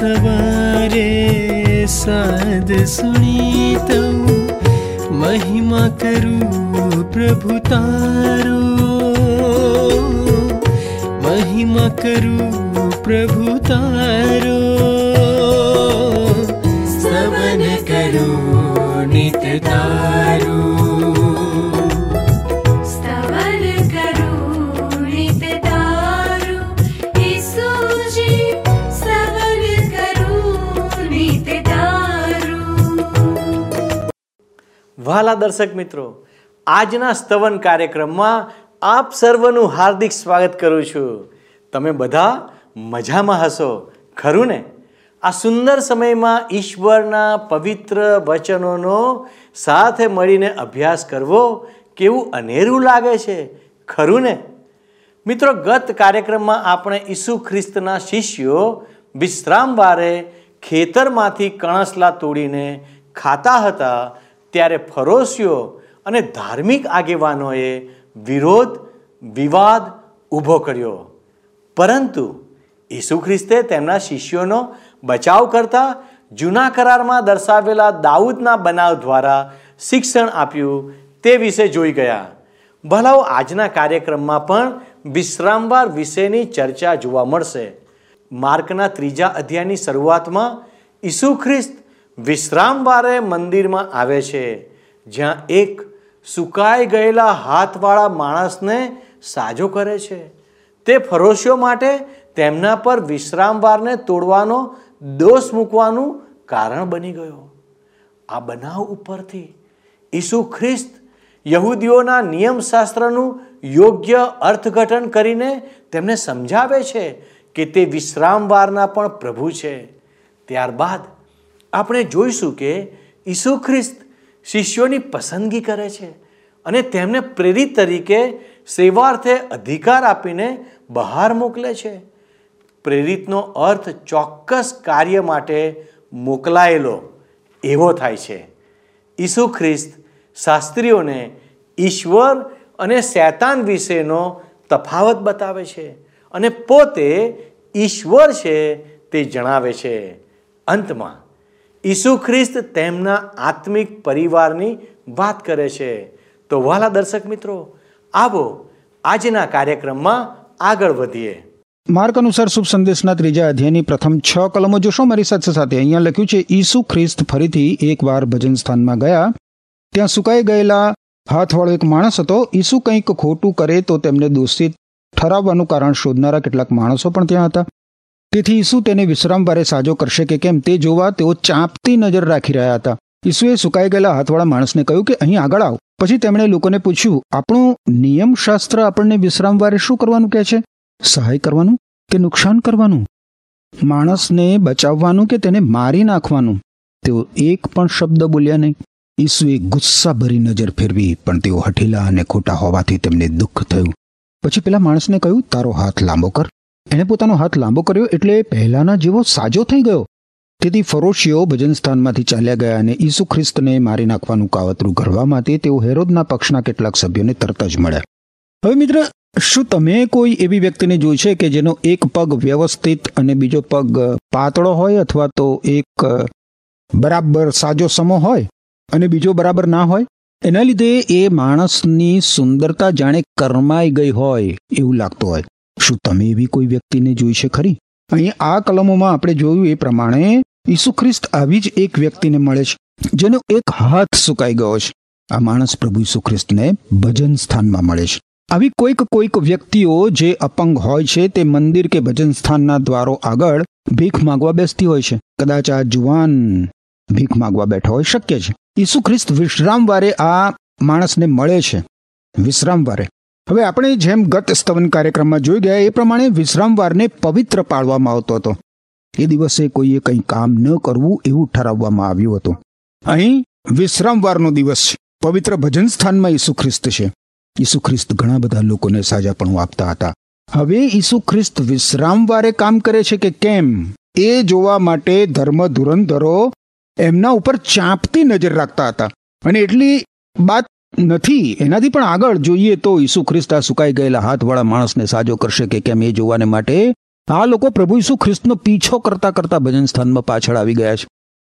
सवारे साधु सुनीतौ। महिमा करु प्रभु तार। महिमा करु प्रभु तार। વહાલા દર્શક મિત્રો, આજના સ્તવન કાર્યક્રમમાં આપ સર્વનું હાર્દિક સ્વાગત કરું છું. તમે બધા મજામાં હશો, ખરું ને? આ સુંદર સમયમાં ઈશ્વરના પવિત્ર વચનોનો સાથે મળીને અભ્યાસ કરવો કેવું અનેરું લાગે છે, ખરું ને? મિત્રો, ગત કાર્યક્રમમાં આપણે ઈસુ ખ્રિસ્તના શિષ્યો વિશ્રામવારે ખેતરમાંથી કણસલા તોડીને ખાતા હતા ત્યારે ફરોશીઓ અને ધાર્મિક આગેવાનોએ વિરોધ, વિવાદ ઊભો કર્યો. પરંતુ ઈસુ ખ્રિસ્તે તેમના શિષ્યોનો બચાવ કરતા જૂના કરારમાં દર્શાવેલા દાઉદના બનાવ દ્વારા શિક્ષણ આપ્યું તે વિશે જોઈ ગયા. ભલાઓ આજના કાર્યક્રમમાં પણ વિશ્રામવાર વિશેની ચર્ચા જોવા મળશે. માર્કના ત્રીજા અધ્યાયની શરૂઆતમાં ઈસુ ખ્રિસ્ત વિશ્રામવારે મંદિરમાં આવે છે, જ્યાં એક સુકાઈ ગયેલા હાથવાળા માણસને સાજો કરે છે. તે ફરોશીઓ માટે તેમના પર વિશ્રામવારને તોડવાનો દોષ મૂકવાનું કારણ બની ગયો. આ બનાવ ઉપરથી ઈસુ ખ્રિસ્ત યહૂદીઓના નિયમશાસ્ત્રનું યોગ્ય અર્થઘટન કરીને તેમને સમજાવે છે કે તે વિશ્રામવારના પણ પ્રભુ છે. ત્યારબાદ આપણે જોઈશું કે ઈસુ ખ્રિસ્ત શિષ્યોની પસંદગી કરે છે અને તેમને પ્રેરિત તરીકે સેવાર્થે અધિકાર આપીને બહાર મોકલે છે. પ્રેરિતનો અર્થ ચોક્કસ કાર્ય માટે મોકલાયેલો એવો થાય છે. ઈસુ ખ્રિસ્ત શાસ્ત્રીઓને ઈશ્વર અને શૈતાન વિશેનો તફાવત બતાવે છે અને પોતે ઈશ્વર છે તે જણાવે છે. અંતમાં ઈસુ ખ્રિસ્ત તેમના આત્મિક પરિવારની વાત કરે છે. તો વાલા દર્શક મિત્રો, આવો આજના કાર્યક્રમમાં આગળ વધીએ. માર્ક અનુસાર શુભ સંદેશના ત્રીજા અધ્યાયની પ્રથમ છ કલમો જોશો. મારી સાથે સાથે અહીંયા લખ્યું છે, ઈસુ ખ્રિસ્ત ફરીથી એકવાર ભજન સ્થાનમાં ગયા. ત્યાં સુકાઈ ગયેલા હાથવાળો એક માણસ હતો. ઈસુ કંઈક ખોટું કરે તો તેમને દોષિત ઠરાવવાનું કારણ શોધનારા કેટલાક માણસો પણ ત્યાં હતા. તેથી ઈસુ તેને વિશ્રામવારે સાજો કરશે કે કેમ તે જોવા તેઓ ચાંપતી નજર રાખી રહ્યા હતા. ઈસુએ સુકાઈ ગયેલા હાથવાળા માણસને કહ્યું કે અહીં આગળ આવ. પછી તેમણે લોકોને પૂછ્યું, આપણું નિયમશાસ્ત્ર આપણને વિશ્રામવારે શું કરવાનું કહે છે? સહાય કરવાનું કે નુકસાન કરવાનું? માણસને બચાવવાનું કે તેને મારી નાખવાનું? તેઓ એક પણ શબ્દ બોલ્યા નહીં. ઈસુએ ગુસ્સાભરી નજર ફેરવી, પણ તેઓ હઠીલા અને ખોટા હોવાથી તેમને દુઃખ થયું. પછી પેલા માણસને કહ્યું, તારો હાથ લાંબો કર. એણે પોતાનો હાથ લાંબો કર્યો એટલે પહેલાના જેવો સાજો થઈ ગયો. તેથી ફરોશીઓ ભજન સ્થાનમાંથી ચાલ્યા ગયા અને ઈસુ ખ્રિસ્તને મારી નાખવાનું કાવતરું ઘડવા માટે તેઓ હેરોદના પક્ષના કેટલાક સભ્યોને તરત જ મળ્યા. હવે મિત્ર, શું તમે કોઈ એવી વ્યક્તિને જોઈ છે કે જેનો એક પગ વ્યવસ્થિત અને બીજો પગ પાતળો હોય અથવા તો એક બરાબર સાજો સમો હોય અને બીજો બરાબર ના હોય? એના લીધે એ માણસની સુંદરતા જાણે કરમાઈ ગઈ હોય એવું લાગતું હોય. શું તમે એવી કોઈ વ્યક્તિને જોઈ છે ખરી? અહીં આ કલમોમાં આપણે જોયું એ પ્રમાણે ઈસુ ખ્રિસ્ત આવી જ એક વ્યક્તિને મળે છે, જેનો એક હાથ સુકાઈ ગયો છે. આ માણસ પ્રભુ ઈસુ ખ્રિસ્તને ભજન સ્થાનમાં મળે છે. આવી કોઈક કોઈક વ્યક્તિઓ જે અપંગ હોય છે તે મંદિર કે ભજન સ્થાનના દ્વારો આગળ ભીખ માગવા બેસતી હોય છે. કદાચ આ જુવાન ભીખ માગવા બેઠા હોય, શક્ય છે. ઈસુ ખ્રિસ્ત વિશ્રામવારે આ માણસને મળે છે. વિશ્રામવારે. હવે આપણે જેમ ગત સ્તવન કાર્યક્રમમાં જોઈ ગયા, એ પ્રમાણે વિશ્રામવારને પવિત્ર પાળવામાં આવતો હતો. એ દિવસે કોઈએ કંઈ કામ ન કરવું એવું ઠરાવવામાં આવ્યું હતું. અહીં વિશ્રામવારનો દિવસ પવિત્ર ભજન સ્થાનમાં ઈસુ ખ્રિસ્ત છે. ઈસુ ખ્રિસ્ત ઘણા બધા લોકોને સાજાપણું આપતા હતા. હવે ઈસુ ખ્રિસ્ત વિશ્રામવારે કામ કરે છે કે કેમ? એ જોવા માટે ધર્મ ધુરંધરો એમના ઉપર ચાંપતી નજર રાખતા હતા. અને એટલી વાત નથી. એનાથી પણ આગળ જોઈએ તો ઈસુ ખ્રિસ્ત આ સુકાઈ ગયેલા હાથવાળા માણસને સાજો કરશે કે કેમ એ જોવાને માટે આ લોકો પ્રભુ ઈસુ ખ્રિસ્તનો પીછો કરતા કરતા ભજન સ્થાનમાં પાછળ આવી ગયા છે.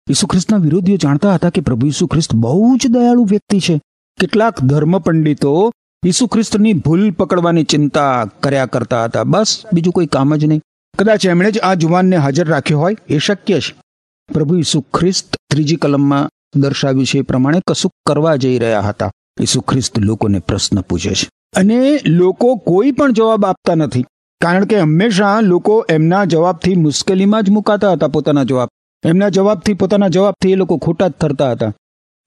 ઈસુ ખ્રિસ્તના વિરોધીઓ જાણતા હતા કે પ્રભુ ઈસુ ખ્રિસ્ત બહુ જ દયાળુ વ્યક્તિ છે. કેટલાક ધર્મ પંડિતો ઈસુ ખ્રિસ્તની ભૂલ પકડવાની ચિંતા કર્યા કરતા હતા. બસ, બીજું કોઈ કામ જ નહીં. કદાચ એમણે જ આ જુવાનને હાજર રાખ્યો હોય એ શક્ય છે. પ્રભુ ઈસુ ખ્રિસ્ત ત્રીજી કલમમાં દર્શાવ્યું છે એ પ્રમાણે કશુંક કરવા જઈ રહ્યા હતા. ઈસુ ખ્રિસ્ત લોકોને પ્રશ્ન પૂછે છે. અને લોકો કોઈ પણ જવાબ આપતા નથી. કારણ કે હંમેશા લોકો એમના જવાબથી મુશ્કેલીમાં જ મુકાતા હતા પોતાના જવાબ. એમના જવાબથી, પોતાના જવાબથી એ લોકો ખોટા જ થરતા હતા.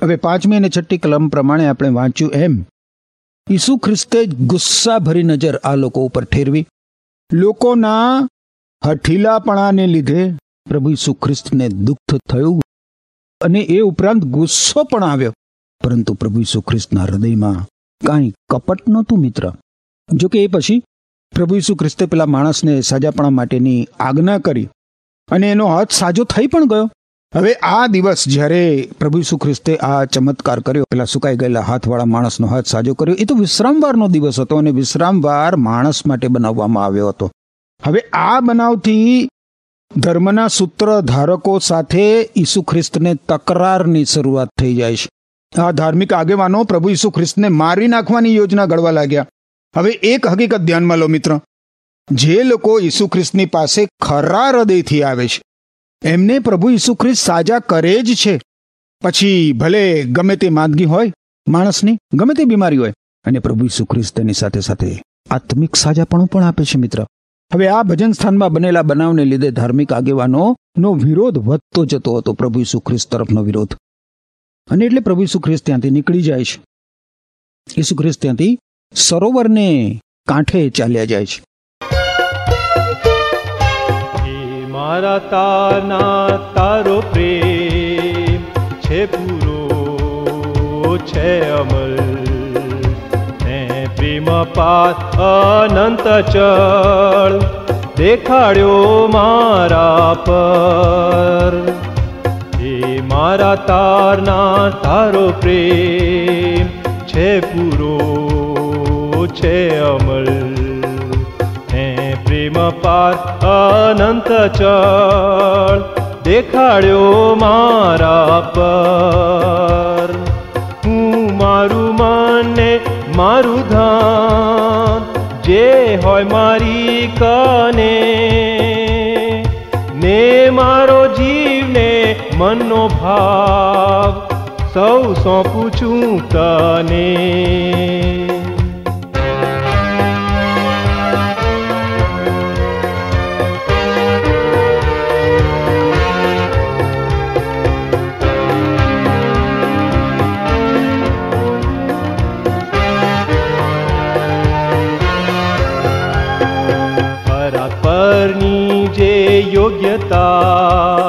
હવે પાંચમી અને છઠ્ઠી કલમ પ્રમાણે આપણે વાંચ્યું એમ. ઈસુ ખ્રિસ્તે ગુસ્સા ભરી નજર આ લોકો ઉપર ઠેરવી. લોકોના હઠીલાપણાને લીધે પ્રભુ ઈસુ ખ્રિસ્તને દુઃખ થયું. અને એ ઉપરાંત ગુસ્સો પણ આવ્યો. પરંતુ પ્રભુ ઈસુ ખ્રિસ્તના હૃદયમાં કાંઈ કપટ નહોતું મિત્ર. જોકે એ પછી પ્રભુ ઈસુ ખ્રિસ્તે પેલા માણસને સાજાપણા માટેની આજ્ઞા કરી અને એનો હાથ સાજો થઈ પણ ગયો. હવે આ દિવસ જ્યારે પ્રભુ ઈસુ ખ્રિસ્તે આ ચમત્કાર કર્યો, પેલા સુકાઈ ગયેલા હાથવાળા માણસનો હાથ સાજો કર્યો, એ તો વિશ્રામવારનો દિવસ હતો અને વિશ્રામવાર માણસ માટે બનાવવામાં આવ્યો હતો. હવે આ બનાવથી ધર્મના સૂત્ર ધારકો સાથે ઈસુ ખ્રિસ્તને તકરારની શરૂઆત થઈ જાય છે. આ ધાર્મિક આગેવાનો પ્રભુ ઈસુ ખ્રિસ્તને મારી નાખવાની યોજના ઘડવા લાગ્યા. હવે એક હકીકત ધ્યાનમાં લો મિત્ર. જે લોકો ઈસુ ખ્રિસ્તની પાસે ખરા હૃદયથી આવે છે, એમને પ્રભુ ઈસુ ખ્રિસ્ત સાજા કરે જ છે. પછી ભલે ગમે તે માંદગી હોય, માણસની, ગમે તે બીમારી હોય, અને પ્રભુ ઈસુ ખ્રિસ્ત તેની સાથે સાથે આત્મિક સાજાપણું પણ આપે છે મિત્ર. હવે આ ભજન સ્થાનમાં બનેલા બનાવને લીધે ધાર્મિક આગેવાનો નો વિરોધ વધતો જતો હતો, પ્રભુ ઈસુ ખ્રિસ્ત તરફનો વિરોધ. અને એટલે પ્રભુ ઈસુ ખ્રિસ્ત ત્યાંથી નીકળી જાય છે. ઈસુ ખ્રિસ્ત ત્યાંથી સરોવરને કાંઠે ચાલ્યા જાય છે. મારા તારના તારો પ્રેમ છે પૂરો, છે અમલ. પ્રેમ પાર અનંત ચળ દેખાડ્યો મારા પર. મારા તારના તારો પ્રેમ છે પૂરો, છે અમલ. હે પ્રેમ પાર અનંત ચળ, દેખાડ્યો મારા પર. હું મારું માને મારું ધામ જે હોય મારી કને ને મારો જીવને મનનો ભાવ સૌ સોંપું છું તને. યોગ્યતા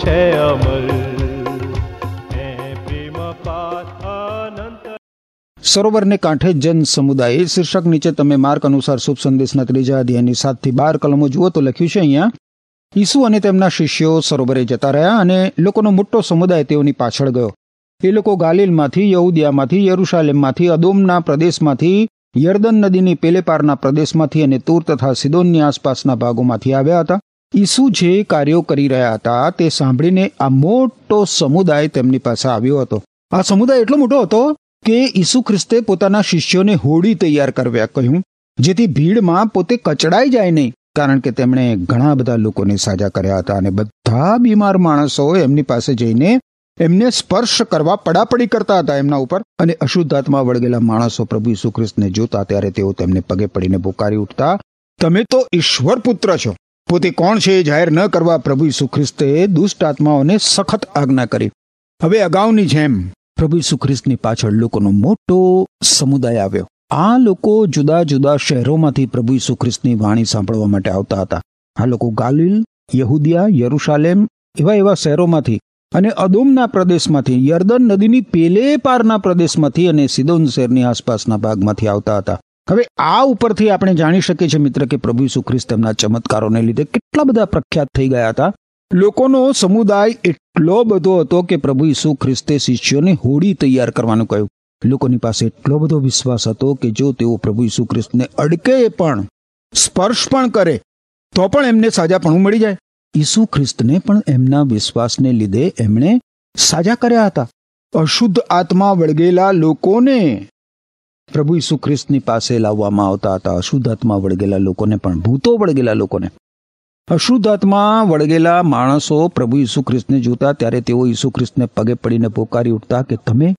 છે અનંત. સરોવરને કાંઠે જન સમુદાય શીર્ષક નીચે તમે માર્ક અનુસાર શુભ સંદેશના ત્રીજા અધ્યાયની સાતથી બાર કલમો જુઓ તો લખ્યું છે અહીંયા, ઈસુ અને તેમના શિષ્યો સરોવરે જતા રહ્યા અને લોકોનો મોટો સમુદાય તેઓની પાછળ ગયો. એ લોકો ગાલિલમાંથી, યહુદિયામાંથી, યરુશાલેમમાંથી, અદોમના પ્રદેશમાંથી, યર્દન નદીની પેલેપારના પ્રદેશમાંથી અને તૂર તથા સિદોનની આસપાસના ભાગોમાંથી આવ્યા હતા. ઈસુ જે કાર્યો કરી રહ્યા હતા તે સાંભળીને આ મોટો સમુદાય તેમની પાસે આવ્યો હતો. આ સમુદાય એટલો મોટો હતો કે ઈસુ ખ્રિસ્તે પોતાના શિષ્યોને હોડી તૈયાર કરવા કહ્યું, જેથી ભીડમાં પોતે કચડાઈ જાય નહીં, કારણ કે તેમણે ઘણા બધા લોકોને સાજા કર્યા હતા અને બધા બીમાર માણસો એમની પાસે જઈને એમને સ્પર્શ કરવા પડાપડી કરતા હતા એમના ઉપર અને અશુદ્ધાત્મા વળગેલા માણસો પ્રભુ ઈસુ ખ્રિસ્તને જોતા ત્યારે તેઓ તેમને પગે પડીને પોકારી ઉઠતા, તમે તો ઈશ્વર પુત્ર છો. પોતે કોણ છે એ જાહેર ન કરવા પ્રભુ ઈસુ ખ્રિસ્તે દુષ્ટ આત્માઓને સખત આજ્ઞા કરી. હવે અગાઉની જેમ પ્રભુ ઈસુ ખ્રિસ્તની પાછળ લોકોનો મોટો સમુદાય આવ્યો. આ લોકો જુદા જુદા શહેરોમાંથી પ્રભુ ઈસુ ખ્રિસ્તની વાણી સાંભળવા માટે આવતા હતા. આ લોકો ગાલિલ, યહુદિયા, યરુશાલેમ એવા એવા શહેરોમાંથી અને અદોમના પ્રદેશમાંથી, યર્દન નદીની પેલે પારના પ્રદેશમાંથી અને સિદોન શહેરની આસપાસના ભાગમાંથી આવતા હતા. હવે આ ઉપરથી આપણે જાણી શકીએ છીએ મિત્ર કે પ્રભુ ઈસુ ખ્રિસ્ત તેમના ચમત્કારોને લીધે કેટલા બધા પ્રખ્યાત થઈ ગયા હતા. લોકોનો સમુદાય એટલો બધો હતો કે પ્રભુ ઈસુ ખ્રિસ્તે શિષ્યોને હોડી તૈયાર કરવાનું કહ્યું. લોકોની પાસે એટલો બધો વિશ્વાસ હતો કે જો તેઓ પ્રભુ ઈસુ ખ્રિસ્તને અડકે પણ, સ્પર્શ પણ કરે, તો પણ એમને સાજાપણું મળી જાય. ઈસુ ખ્રિસ્તને પણ એમના વિશ્વાસને લીધે એમણે સાજા કર્યા હતા. અશુદ્ધ આત્મા વળગેલા લોકોને પ્રભુ ઈસુ ખ્રિસ્તની પાસે લાવવામાં આવતા હતા. અશુદ્ધ આત્મા વળગેલા લોકોને પણ, ભૂતો વળગેલા લોકોને. અશુદ્ધ આત્મા વળગેલા માણસો પ્રભુ ઈસુ ખ્રિસ્તને જોતા ત્યારે તેઓ ઈસુ ખ્રિસ્તને પગે પડીને પોકારી ઉઠતા કે, તમે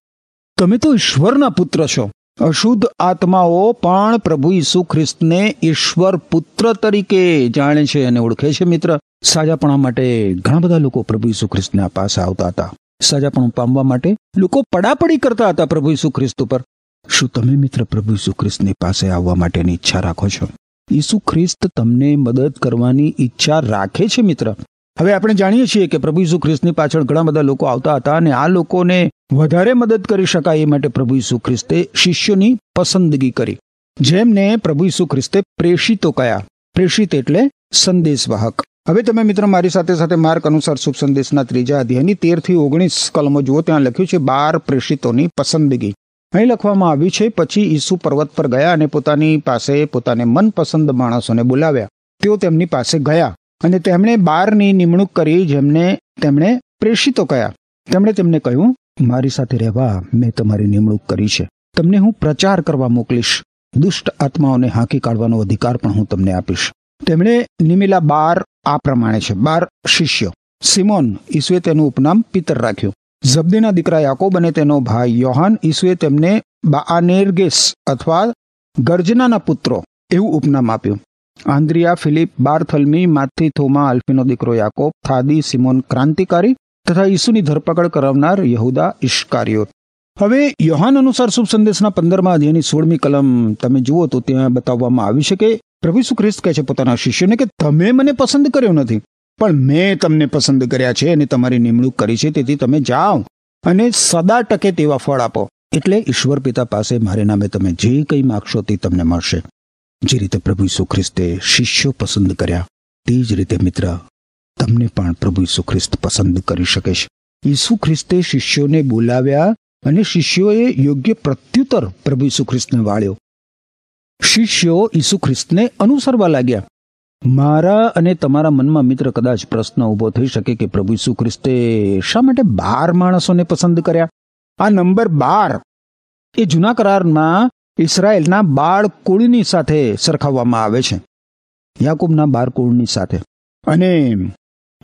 તમે તો ઈશ્વરના પુત્ર છો. અશુદ્ધ આત્માઓ પણ પ્રભુ ઈસુ ખ્રિસ્તને ઈશ્વર પુત્ર તરીકે જાણે છે અને ઓળખે છે, મિત્ર. સાજાપણા માટે ઘણા બધા લોકો પ્રભુ ઈસુ ખ્રિસ્તના પાસે આવતા હતા. સાજાપણું પામવા માટે લોકો પડાપડી કરતા હતા પ્રભુ ઈસુ ખ્રિસ્ત ઉપર. શું તમે મિત્ર પ્રભુ ઈસુ ખ્રિસ્તની પાસે આવવા માટેની ઈચ્છા રાખો છો? ઈસુ ખ્રિસ્ત તમને મદદ કરવાની ઈચ્છા રાખે છે, મિત્ર. હવે આપણે જાણીએ છીએ કે પ્રભુ ઈસુ ખ્રિસ્તની પાછળ ઘણા બધા લોકો આવતા હતા અને આ લોકોને વધારે મદદ કરી શકાય એ માટે પ્રભુ ઈસુ ખ્રિસ્તે શિષ્યોની પસંદગી કરી, જેમને પ્રભુ ઈસુ ખ્રિસ્તે પ્રેષિતો કયા. પ્રેષિત એટલે સંદેશવાહક. હવે તમે મિત્ર મારી સાથે સાથે માર્ક અનુસાર શુભ સંદેશના ત્રીજા અધ્યાયની તેરથી ઓગણીસ કલમો જુઓ, ત્યાં લખ્યું છે બાર પ્રેષિતોની પસંદગી. અહીં લખવામાં આવ્યું છે, પછી ઈસુ પર્વત પર ગયા અને પોતાની પાસે પોતાને મનપસંદ માણસોને બોલાવ્યા. તેઓ તેમની પાસે ગયા અને તેમણે બારની નિમણૂક કરી જેમને તેમણે પ્રેષિતો કયા. તેમણે તેમને કહ્યું, મારી સાથે રહેવા મેં તમારી નિમણૂક કરી છે. તમને હું પ્રચાર કરવા મોકલીશ. દુષ્ટ આત્માઓને હાંકી કાઢવાનો અધિકાર પણ હું તમને આપીશ. તેમણે નિમેલા બાર આ પ્રમાણે છે, બાર શિષ્યો. સિમોન ઈસુએ તેનું ઉપનામ પિતર રાખ્યું. ઝબદીના દીકરા યાકોબ અને તેનો ભાઈ યોહાન ઈસુએ તેમને બાઆનેર્ગેસ અથવા ગર્જનાના પુત્રો એવું ઉપનામ આપ્યું. આંદ્રિયા, ફિલિપ, બારથલમી માથી થોમા, આલ્ફીનો દીકરો યાકોબ, થાદી, સિમોન ક્રાંતિકારી તથા ઈસુની ધરપકડ કરાવનાર યહુદા ઇશ્કારીઓ હવે યોહાન અનુસાર શુભ સંદેશના પંદરમા અધ્યાયની સોળમી કલમ તમે જુઓ તો ત્યાં બતાવવામાં આવી છે કે પ્રભુ ખ્રિસ્ત કહે છે પોતાના શિષ્યોને કે તમે મને પસંદ કર્યો નથી. પણ મેં તમને પસંદ કર્યા છે અને તમારી નિમણૂક કરી છે, તેથી તમે જાઓ અને સદા ટકે તેવા ફળ આપો. એટલે ઈશ્વર પિતા પાસે મારે નામે તમે જે કંઈ માગશો તે તમને મળશે. જે રીતે પ્રભુ ખ્રિસ્તે શિષ્યો પસંદ કર્યા, તે જ રીતે મિત્ર, તમને પણ પ્રભુ ઈસુ ખ્રિસ્ત પસંદ કરી શકે છે. ઈસુ ખ્રિસ્તે શિષ્યોને બોલાવ્યા અને શિષ્યોએ યોગ્ય પ્રત્યુત્તર પ્રભુ ઈસુ ખ્રિસ્તને વાળ્યો. શિષ્યો ઈસુ ખ્રિસ્તને અનુસરવા લાગ્યા. મારા અને તમારા મનમાં મિત્ર કદાચ પ્રશ્ન ઊભો થઈ શકે કે પ્રભુ ઈસુ ખ્રિસ્તે શા માટે બાર માણસોને પસંદ કર્યા? આ નંબર બાર એ જૂના કરારમાં ઇસરાયલના બાળ કુળની સાથે સરખાવવામાં આવે છે. યાકુબના બાર કુળની સાથે. અને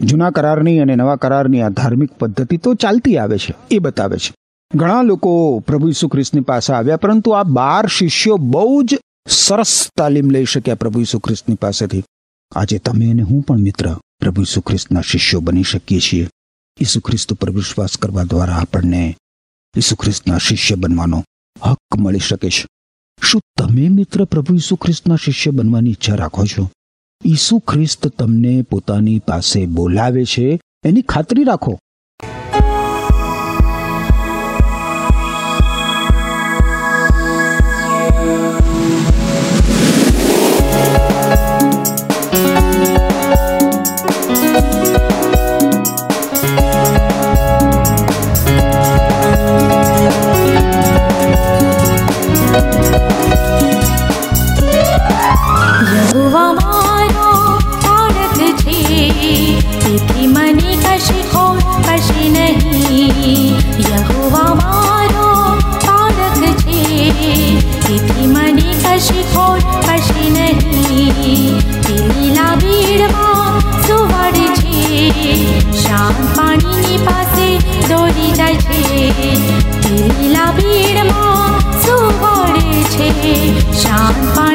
જૂના કરારની અને નવા કરારની આ ધાર્મિક પદ્ધતિ તો ચાલતી આવે છે, એ બતાવે છે. ઘણા લોકો પ્રભુ ઈસુ ખ્રિસ્તની પાસે આવ્યા, પરંતુ આ બાર શિષ્યો બહુ જ સરસ તાલીમ લઈ શક્યા પ્રભુ ઈસુ ખ્રિસ્તની પાસેથી. આજે તમે અને હું પણ મિત્ર પ્રભુ ઈસુ ખ્રિસ્તના શિષ્યો બની શકીએ છીએ. ઈસુ ખ્રિસ્ત પર વિશ્વાસ કરવા દ્વારા આપણને ઈસુ ખ્રિસ્તના શિષ્ય બનવાનો હક મળી શકે છે. શું તમે મિત્ર પ્રભુ ઈસુ ખ્રિસ્તના શિષ્ય બનવાની ઈચ્છા રાખો છો? ઈસુ ખ્રિસ્ત તમને પોતાની પાસે બોલાવે છે? એની ખાતરી રાખો. 上吧。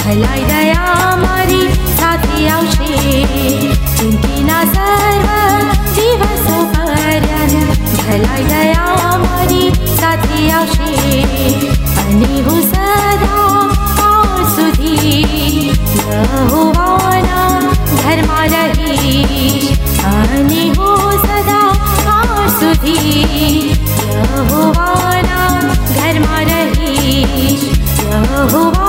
ભલાઈ દયા મારી સાથે આવશે જિંદગીના સર્વ દિવસો પર્યંત ભલાઈ દયા મારી સાથે આવશે અને હું સદા કાળ સુધી યહોવાના ઘરમાં રહીશ અને હું સદા કાળ સુધી યહોવાના ઘરમાં રહીશ યહોવાના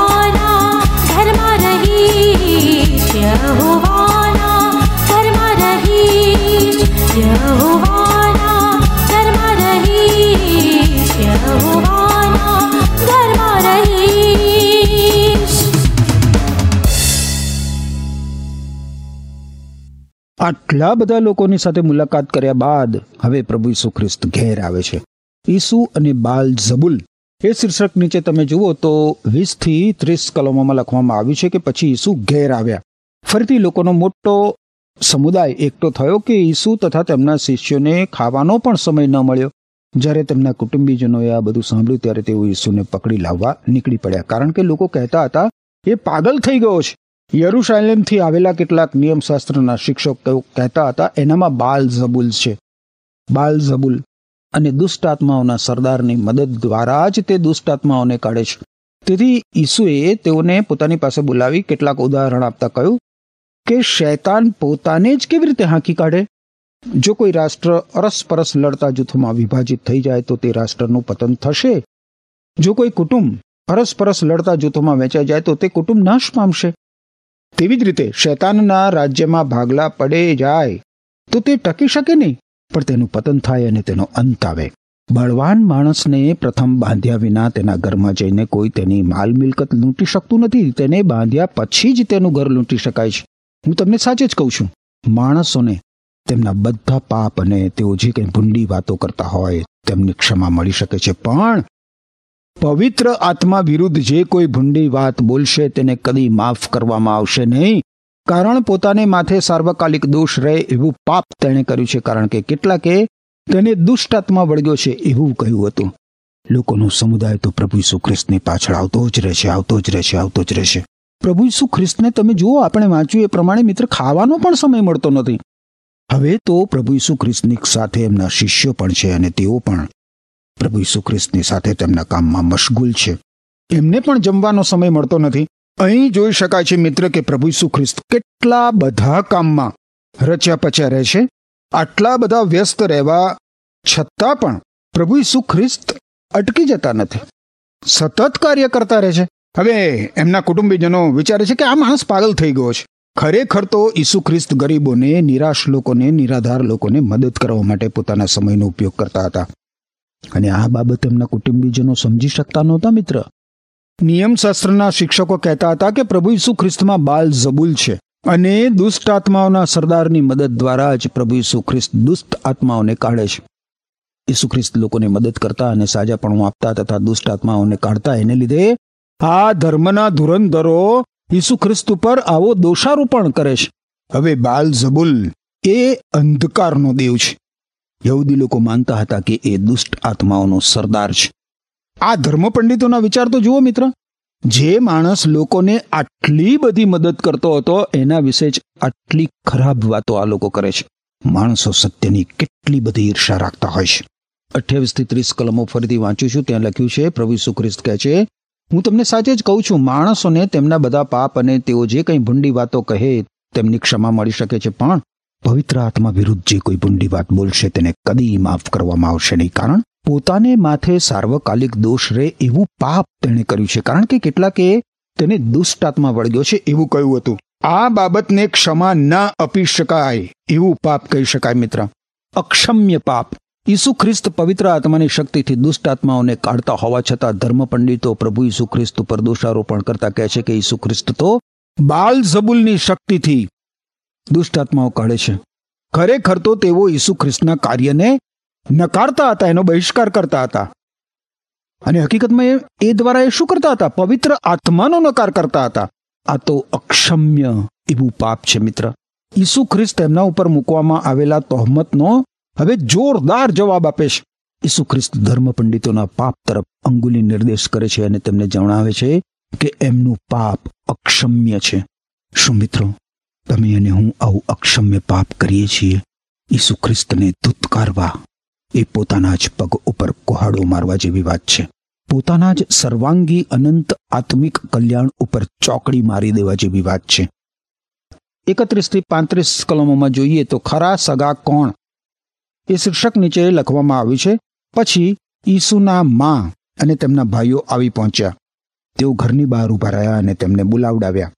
આટલા બધા લોકોની સાથે મુલાકાત કર્યા બાદ હવે પ્રભુ ઈસુ ખ્રિસ્ત ઘેર આવે છે. ઈસુ અને બાલ ઝબુલ. એ શીર્ષક નીચે તમે જુઓ તો વીસથી ત્રીસ કલમોમાં લખવામાં આવ્યું છે કે પછી ઈસુ ઘેર આવ્યા. ફરીથી લોકોનો મોટો સમુદાય એકઠો થયો કે ઈસુ તથા તેમના શિષ્યોને ખાવાનો પણ સમય ન મળ્યો. જ્યારે તેમના કુટુંબીજનોએ આ બધું સાંભળ્યું ત્યારે તેઓ ઈસુને પકડી લાવવા નીકળી પડ્યા. કારણ કે લોકો કહેતા હતા, એ પાગલ થઈ ગયો છે. યરુશાલેમથી આવેલા કેટલાક નિયમશાસ્ત્રના શિક્ષકો કહેતા હતા, એનામાં બાલ ઝબુલ છે. બાલ ઝબુલ અને દુષ્ટ આત્માઓના સરદારની મદદ દ્વારા જ તે દુષ્ટ આત્માઓને કાઢે છે. તેથી ઈસુએ તેઓને પોતાની પાસે બોલાવી કેટલાક ઉદાહરણ આપતા કહ્યું કે શૈતાન પોતાને જ કેવી રીતે હાંકી કાઢે? જો કોઈ રાષ્ટ્ર અરસપરસ લડતા જૂથોમાં વિભાજિત થઈ જાય તો તે રાષ્ટ્રનું પતન થશે. જો કોઈ કુટુંબ અરસપરસ લડતા જૂથોમાં વેચાઈ જાય તો તે કુટુંબ નાશ પામશે. તેવી જ રીતે શૈતાનના રાજ્યમાં ભાગલા પડે જાય તો તે ટકી શકે નહીં, પણ તેનું પતન થાય અને તેનો અંત આવે. બળવાન માણસને પ્રથમ બાંધ્યા વિના તેના ઘરમાં જઈને કોઈ તેની માલ મિલકત લૂંટી શકતું નથી, તેને બાંધ્યા પછી જ તેનું ઘર લૂંટી શકાય છે. હું તમને સાચે જ કહું છું. માણસોને, તેમના બધા પાપ અને તેઓ જે કંઈ ભૂંડી વાતો કરતા હોય, તેમની ક્ષમા મળી શકે છે. પણ પવિત્ર આત્મા વિરુદ્ધ જે કોઈ ભૂંડી વાત બોલશે, તેને કદી માફ કરવામાં આવશે નહીં. કારણ પોતાને માથે સાર્વકાલિક દોષ રહે એવું પાપ તેણે કર્યું છે. કારણ કે કેટલાકે તેને દુષ્ટ આત્મા વળગ્યો છે એવું કહ્યું હતું. લોકોનો સમુદાય તો પ્રભુ ઈસુ પાછળ આવતો જ રહેશે, આવતો જ રહેશે, આવતો જ રહેશે. પ્રભુ ઈસુ ખ્રિસ્તને તમે જુઓ, આપણે વાંચ્યું એ પ્રમાણે મિત્ર ખાવાનો પણ સમય મળતો નથી. હવે તો પ્રભુ ઈસુ ખ્રિસ્તની સાથે એમના શિષ્યો પણ છે અને તેઓ પણ. પ્રભુ ઈસુ ખ્રિસ્તની સાથે તેમના કામમાં મશગુલ છે. એમને પણ જમવાનો સમય મળતો નથી. અહીં જોઈ શકાય છે મિત્ર કે પ્રભુ ઈસુ ખ્રિસ્ત કેટલા બધા કામમાં રચ્યા પચ્યા રહે છે. આટલા બધા વ્યસ્ત રહેવા છતાં પણ પ્રભુ ઈસુ ખ્રિસ્ત અટકી જતા નથી. સતત કાર્ય કરતા રહે છે. હવે એમના કુટુંબીજનો વિચારે છે કે આ માણસ પાગલ થઈ ગયો છે. ખરેખર તો ઈસુ ખ્રિસ્ત ગરીબોને, નિરાશ લોકોને, નિરાધાર લોકોને મદદ કરવા માટે પોતાના સમયનો ઉપયોગ કરતા હતા. અને આ બાબત એમના કુટુંબીજનો સમજી શકતા નહોતા મિત્ર. નિયમશાસ્ત્રના શિક્ષકો કહેતા હતા કે પ્રભુ ઈસુ ખ્રિસ્તમાં બાલ જબુલ છે અને દુષ્ટ આત્માઓના સરદારની મદદ દ્વારા જ પ્રભુ ઈસુ ખ્રિસ્ત દુષ્ટ આત્માઓને કાઢે છે. ઈસુ ખ્રિસ્ત લોકોને મદદ કરતા અને સાજાપણું આપતા તથા દુષ્ટ આત્માઓને કાઢતા એને લીધે આ ધર્મના ધુરંધરો ઈસુ ખ્રિસ્ત ઉપર આવો દોષારોપણ કરે છે. હવે બાલ જબુલ એ અંધકારનો દેવ છે. યહૂદી લોકો માનતા હતા કે એ દુષ્ટ આત્માઓનો સરદાર છે. આ ધર્મ પંડિતોના વિચાર તો જુઓ મિત્ર. જે માણસ લોકોને આટલી બધી મદદ કરતો હતો, એના વિશે જ આટલી ખરાબ વાતો આ લોકો કરે છે. માણસો સત્યની કેટલી બધી ઈર્ષા રાખતા હોય છે. અઠ્યાવીસથી ત્રીસ કલમો ફરીથી વાંચું છું, ત્યાં લખ્યું છે, પ્રભુ સુખ્રિસ્ત કહે છે હું તમને સાચે જ કહું છું, માણસોને તેમના બધા પાપ અને તેઓ જે કંઈ ભૂંડી વાતો કહે, તેમની ક્ષમા મળી શકે છે, પણ પવિત્ર આત્મા વિરુદ્ધ જે કોઈ ભૂંડી વાત બોલશે, તેને કદી માફ કરવામાં આવશે નહીં. કારણ પોતાને માથે સાર્વકાલિક દોષ રહે એવું પાપ તેણે કર્યું છે. કારણ કે કેટલાકે તેને દુષ્ટ આત્મા વળગ્યો છે એવું કહ્યું હતું. આ બાબતને ક્ષમા ના આપી શકાય એવું પાપ કહી શકાય મિત્ર. અક્ષમ્ય પાપ. ઈસુ ખ્રિસ્ત પવિત્ર આત્માની શક્તિથી દુષ્ટ આત્માઓને કાઢતા હોવા છતાં ધર્મ પંડિતો પ્રભુ ઈસુ ખ્રિસ્ત પર દોષારોપણ કરતા કહે છે કે ઈસુ ખ્રિસ્ત તો બાલ ઝબુલની શક્તિથી દુષ્ટ આત્માઓ કાઢે છે. ખરેખર તો તેઓ ઈસુ ખ્રિસ્તના કાર્યને નકારતા હતા, એનો બહિષ્કાર કરતા હતા. અને હકીકતમાં એ એ દ્વારા એ શું કરતા હતા? પવિત્ર આત્માનો નકાર કરતા હતા. આ તો અક્ષમ્ય એવું પાપ છે મિત્ર. ઈસુ ખ્રિસ્ત એમના ઉપર મૂકવામાં આવેલા તહોમતનો હવે જોરદાર જવાબ આપે છે. ઈસુ ખ્રિસ્ત ધર્મ પંડિતોના પાપ તરફ અંગુલી નિર્દેશ કરે છે અને તેમને જણાવે છે કે એમનું પાપ અક્ષમ્ય છે. શું મિત્રો, તમે અને હું આવું અક્ષમ્ય પાપ કરીએ છીએ? ઈસુ ખ્રિસ્તને ધૂતકારવા એ પોતાના જ પગ ઉપર કોહાડો મારવા જેવી વાત છે. પોતાના જ સર્વાંગી અનંત આત્મિક કલ્યાણ ઉપર ચોકડી મારી દેવા જેવી વાત છે. એકત્રીસથી પાંત્રીસ કલમોમાં જોઈએ તો ખરા સગા કોણ? એ શીર્ષક નીચે લખવામાં આવ્યું છે, પછી ઈસુના મા અને તેમના ભાઈઓ આવી પહોંચ્યા. તેઓ ઘરની બહાર ઊભા રહ્યા અને તેમને બોલાવડાવ્યા.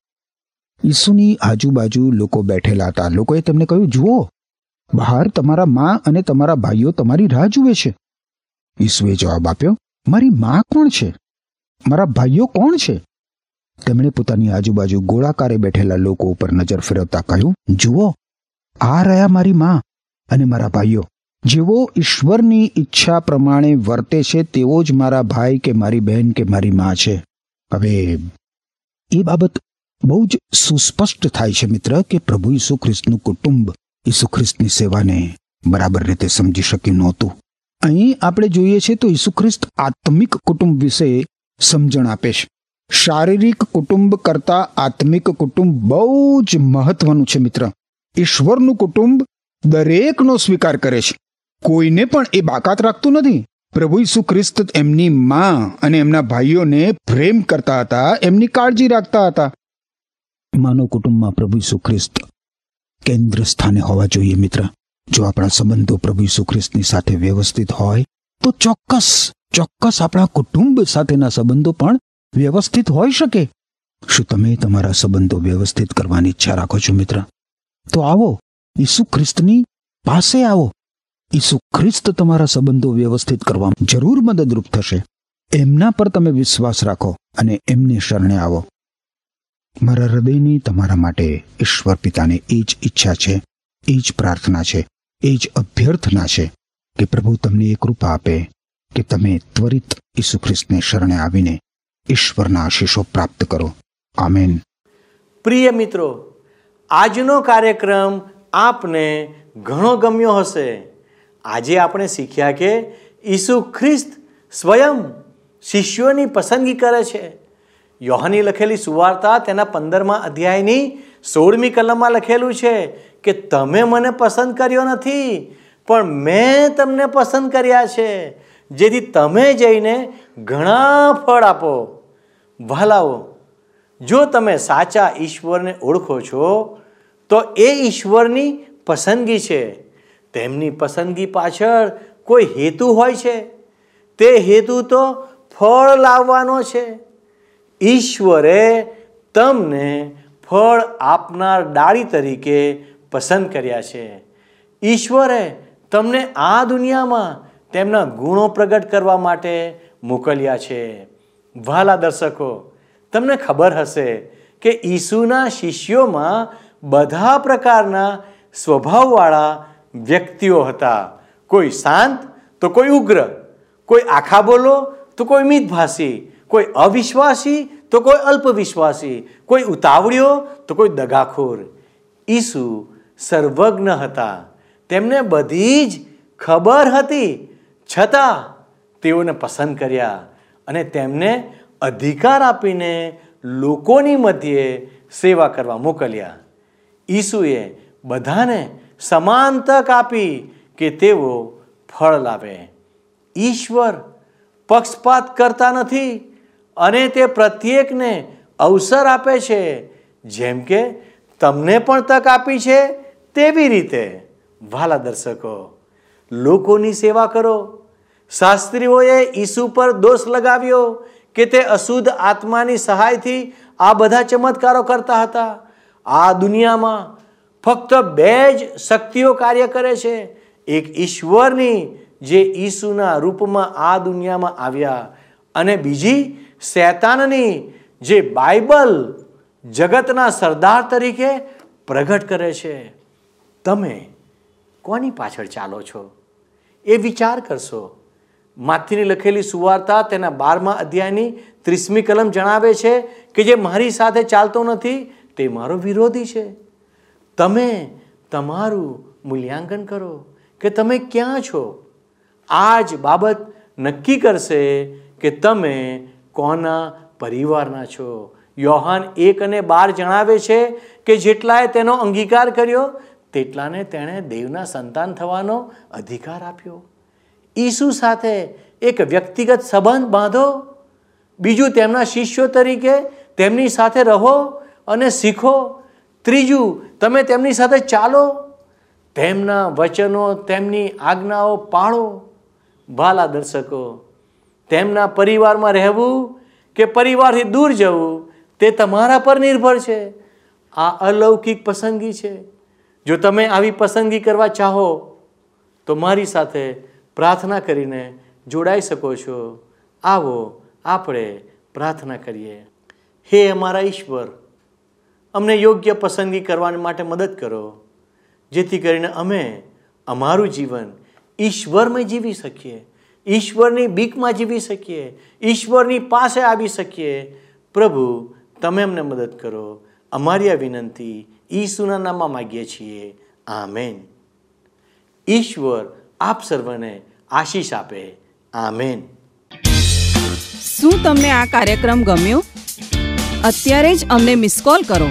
ઈસુની આજુબાજુ લોકો બેઠેલા હતા. લોકોએ તેમને કહ્યું, જુઓ, બહાર તમારા મા અને તમારા ભાઈઓ તમારી રાહ જુએ છે. ઈસુએ જવાબ આપ્યો, મારી મા કોણ છે? મારા ભાઈઓ કોણ છે? તેમણે પોતાની આજુબાજુ ગોળાકારે બેઠેલા લોકો ઉપર નજર ફેરવતા કહ્યું, જુઓ, આ રહ્યા મારી મા અને મારા ભાઈઓ. જેઓ ઈશ્વરની ઈચ્છા પ્રમાણે વર્તે છે, તેવો જ મારા ભાઈ કે મારી બહેન કે મારી મા છે. હવે એ બાબત બહુ જ સુસ્પષ્ટ થાય છે મિત્ર કે પ્રભુ ઈસુ ખ્રિસ્તનું કુટુંબ ઈસુ ખ્રિસ્તની સેવાને બરાબર રીતે સમજી શક્યું નહોતું. અહીં આપણે જોઈએ છે તો ઈસુ ખ્રિસ્ત આત્મિક કુટુંબ વિશે સમજણ આપે છે. શારીરિક કુટુંબ કરતા આત્મિક કુટુંબ બહુ જ મહત્વનું છે મિત્ર. ઈશ્વરનું કુટુંબ દરેકનો સ્વીકાર કરે છે. કોઈને પણ એ બાકાત રાખતું નથી. પ્રભુ ઈસુ ખ્રિસ્ત એમની માં અને એમના ભાઈઓને પ્રેમ કરતા હતા, એમની કાળજી રાખતા હતા. માનવ કુટુંબમાં પ્રભુ ઈસુ ખ્રિસ્ત કેન્દ્ર સ્થાને હોવા જોઈએ મિત્ર. જો આપણા સંબંધો પ્રભુ ઈસુ ખ્રિસ્તની સાથે વ્યવસ્થિત હોય, તો ચોક્કસ ચોક્કસ આપણા કુટુંબ સાથેના સંબંધો પણ વ્યવસ્થિત હોઈ શકે. શું તમે તમારા સંબંધો વ્યવસ્થિત કરવાની ઈચ્છા રાખો છો મિત્ર? તો આવો, ઈસુ ખ્રિસ્તની પાસે આવો. ઈસુ ખ્રિસ્ત તમારા સંબંધો વ્યવસ્થિત કરવામાં જરૂર મદદરૂપ થશે. એમના પર તમે વિશ્વાસ રાખો અને એમને શરણે આવો. મારા હૃદયની તમારા માટે ઈશ્વર પિતાને એ જ ઈચ્છા છે, એ જ પ્રાર્થના છે, એ જ અભ્યર્થના છે કે પ્રભુ તમને એ કૃપા આપે કે તમે ત્વરિત ઈસુ ખ્રિસ્તને શરણે આવીને ઈશ્વરના આશીષો પ્રાપ્ત કરો. આમેન. પ્રિય મિત્રો, આજનો કાર્યક્રમ આપને ઘણો ગમ્યો હશે. આજે આપણે શીખ્યા કે ઈસુ ખ્રિસ્ત સ્વયં શિષ્યોની પસંદગી કરે છે. યોહની લખેલી સુવાર્તા તેના પંદરમા અધ્યાયની સોળમી કલમમાં લખેલું છે કે તમે મને પસંદ કર્યો નથી, પણ મેં તમને પસંદ કર્યા છે. જેથી તમે જઈને ઘણા ફળ આપો. વહાલાઓ, જો તમે સાચા ઈશ્વરને ઓળખો છો, તો એ ઈશ્વરની પસંદગી છે. તેમની પસંદગી પાછળ કોઈ હેતુ હોય છે? તે હેતુ તો ફળ લાવવાનો છે. ઈશ્વરે તમને ફળ આપનાર ડાળી તરીકે પસંદ કર્યા છે. ઈશ્વરે તમને આ દુનિયામાં તેમના ગુણો પ્રગટ કરવા માટે મોકલ્યા છે. વહાલા દર્શકો, તમને ખબર હશે કે ઈસુના શિષ્યોમાં બધા પ્રકારના સ્વભાવવાળા વ્યક્તિઓ હતા. કોઈ શાંત, તો કોઈ ઉગ્ર. કોઈ આખા બોલો, તો કોઈ મિતભાષી. કોઈ અવિશ્વાસી, તો કોઈ અલ્પવિશ્વાસી. કોઈ ઉતાવળીઓ, તો કોઈ દગાખોર. ઈસુ સર્વજ્ઞ હતા. તેમને બધી જ ખબર હતી. છતાં તેઓને પસંદ કર્યા અને તેમને અધિકાર આપીને લોકોની મધ્યે સેવા કરવા મોકલ્યા. ઈસુએ બધાને સમાન તક આપી કે તેઓ ફળ લાવે ઈશ્વર પક્ષપાત કરતા નથી અને તે પ્રત્યેકને અવસર આપે છે જેમ કે તમને પણ તક આપી છે તેવી રીતે વાલા દર્શકો લોકોની સેવા કરો શાસ્ત્રીઓએ ઈસુ પર દોષ લગાવ્યો કે તે અશુદ્ધ આત્માની સહાયથી આ બધા ચમત્કારો કરતા હતા આ દુનિયામાં ફક્ત બે જ શક્તિઓ કાર્ય કરે છે. એક ઈશ્વરની, જે ઈસુના રૂપમાં આ દુનિયામાં આવ્યા અને બીજી શૈતાનની, જે બાઇબલ જગતના સરદાર તરીકે પ્રગટ કરે છે. તમે કોની પાછળ ચાલો છો? એ વિચાર કરશો. માથીની લખેલી સુવાર્તા તેના બારમા અધ્યાયની ત્રીસમી કલમ જણાવે છે કે જે મારી સાથે ચાલતો નથી, તે મારો વિરોધી છે. તમે તમારું મૂલ્યાંકન કરો કે તમે ક્યાં છો? આ જ બાબત નક્કી કરશે કે તમે કોના પરિવારના છો? યોહાન એક અને બાર જણાવે છે કે જેટલાએ તેનો અંગીકાર કર્યો, તેટલાને તેણે દેવના સંતાન થવાનો અધિકાર આપ્યો. ઈસુ સાથે એક વ્યક્તિગત સંબંધ બાંધો. બીજું તેમના શિષ્યો તરીકે તેમની સાથે રહો અને શીખો ત્રીજું, તમે તેમની સાથે ચાલો, તેમના વચનો, તેમની આજ્ઞાઓ પાળો. ભાલા દર્શકો, તેમના પરિવારમાં રહેવું કે પરિવારથી દૂર જવું, તે તમારા પર નિર્ભર છે. આ અલૌકિક પસંદગી છે. જો તમે આવી પસંદગી કરવા ચાહો, તો મારી સાથે પ્રાર્થના કરીને જોડાઈ શકો છો. આવો, આપણે પ્રાર્થના કરીએ. હે અમારા ઈશ્વર અમને યોગ્ય પસંદગી કરવા માટે મદદ કરો. જેથી કરીને અમે અમારું જીવન ઈશ્વરમાં જીવી શકીએ. ઈશ્વરની બીકમાં જીવી શકીએ. ઈશ્વરની પાસે આવી શકીએ. પ્રભુ, તમે અમને મદદ કરો. અમારી આ વિનંતી ઈસુના નામમાં માગીએ છીએ. આમેન. ઈશ્વર આપ સર્વને આશીષ આપે. આમેન. શું તમને આ કાર્યક્રમ ગમ્યો? અત્યારે જ અમને મિસ કોલ કરો.